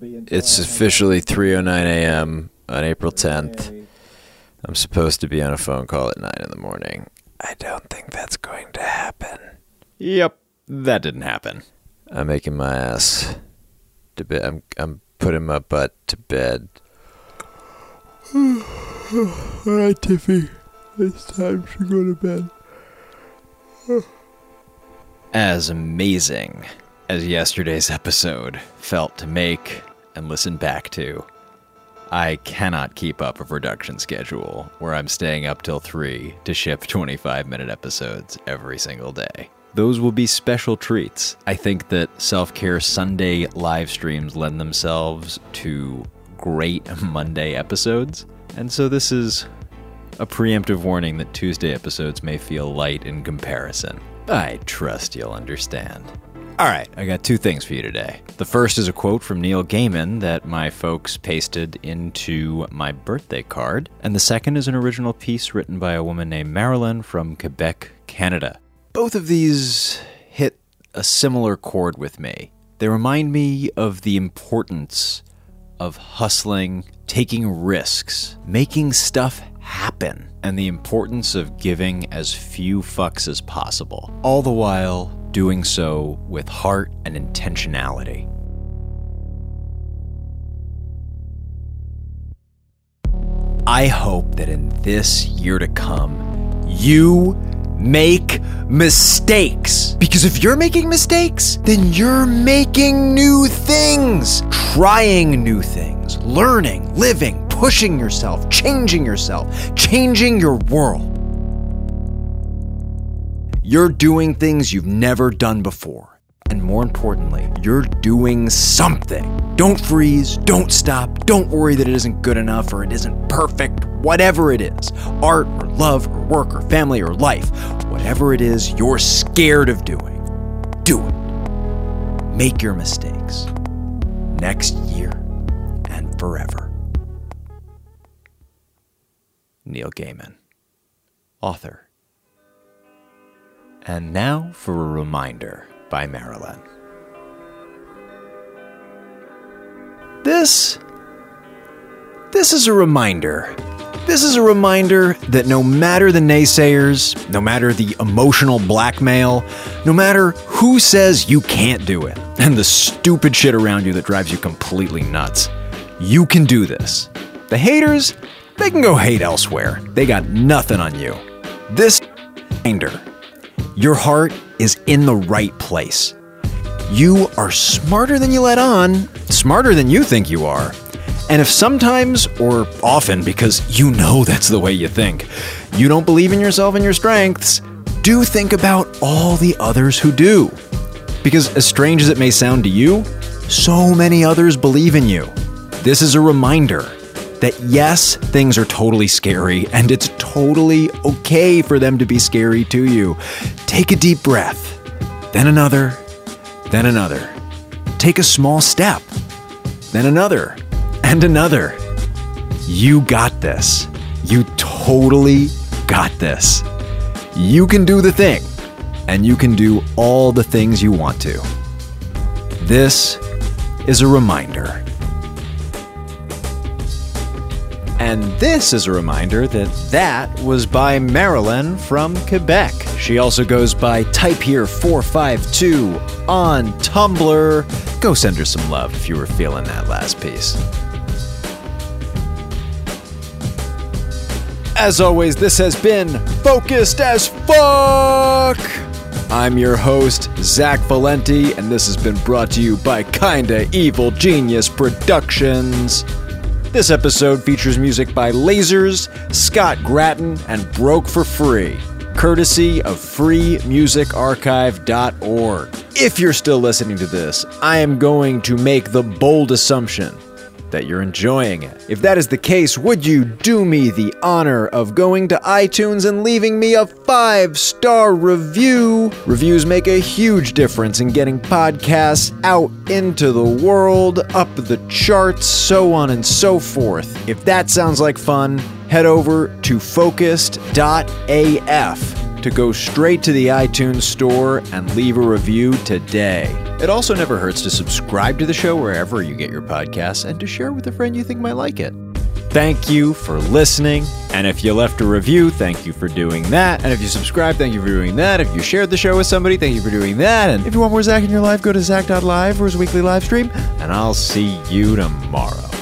It's officially 3:09 a.m. on April 10th. I'm supposed to be on a phone call at 9 in the morning. I don't think that's going to happen. Yep, that didn't happen. I'm making my ass to bed. I'm I'm putting my butt to bed. All right, Tiffy. It's time to go to bed. As amazing as yesterday's episode felt to make and listen back to, I cannot keep up a production schedule where I'm staying up till 3 to ship 25 minute episodes every single day. Those will be special treats. I think that self care Sunday live streams lend themselves to great Monday episodes. And so this is a preemptive warning that Tuesday episodes may feel light in comparison. I trust you'll understand. All right, I got two things for you today. The first is a quote from Neil Gaiman that my folks pasted into my birthday card, and the second is an original piece written by a woman named Marilyn from Quebec, Canada. Both of these hit a similar chord with me. They remind me of the importance of hustling, taking risks, making stuff happen, and the importance of giving as few fucks as possible, all the while doing so with heart and intentionality. I hope that in this year to come, you make mistakes. Because if you're making mistakes, then you're making new things, trying new things, learning, living, pushing yourself, changing yourself, changing your world. You're doing things you've never done before. And more importantly, you're doing something. Don't freeze, don't stop, don't worry that it isn't good enough or it isn't perfect, whatever it is art or love or work or family or life, whatever it is you're scared of doing, do it. Make your mistakes next year and forever. Neil Gaiman, author. And now for a reminder by Marilyn. This this is a reminder. This is a reminder that no matter the naysayers, no matter the emotional blackmail, no matter who says you can't do it, and the stupid shit around you that drives you completely nuts, you can do this. The haters, they can go hate elsewhere. They got nothing on you. This reminder your heart is in the right place. You are smarter than you let on, smarter than you think you are. And if sometimes, or often, because you know that's the way you think, you don't believe in yourself and your strengths, do think about all the others who do. Because as strange as it may sound to you, so many others believe in you. This is a reminder that yes, things are totally scary and it's totally okay for them to be scary to you. Take a deep breath, then another, then another. Take a small step, then another, and another. You got this. You totally got this. You can do the thing, and you can do all the things you want to. This is a reminder. And this is a reminder that that was by Marilyn from Quebec. She also goes by Type Here 452 on Tumblr. Go send her some love if you were feeling that last piece. As always, this has been Focused as Fuck! I'm your host, Zach Valenti, and this has been brought to you by Kinda Evil Genius Productions. This episode features music by Lasers, Scott Gratton, and Broke for Free, courtesy of freemusicarchive.org. If you're still listening to this, I am going to make the bold assumption that you're enjoying it. If that is the case, would you do me the honor of going to iTunes and leaving me a five star review? Reviews make a huge difference in getting podcasts out into the world, up the charts, so on and so forth. If that sounds like fun, head over to focused.af to go straight to the iTunes store and leave a review today. It also never hurts to subscribe to the show wherever you get your podcasts and to share with a friend you think might like it. Thank you for listening. And if you left a review, thank you for doing that. And if you subscribe, thank you for doing that. If you shared the show with somebody, thank you for doing that. And if you want more Zach in your life, go to Zach.live for his weekly live stream. And I'll see you tomorrow.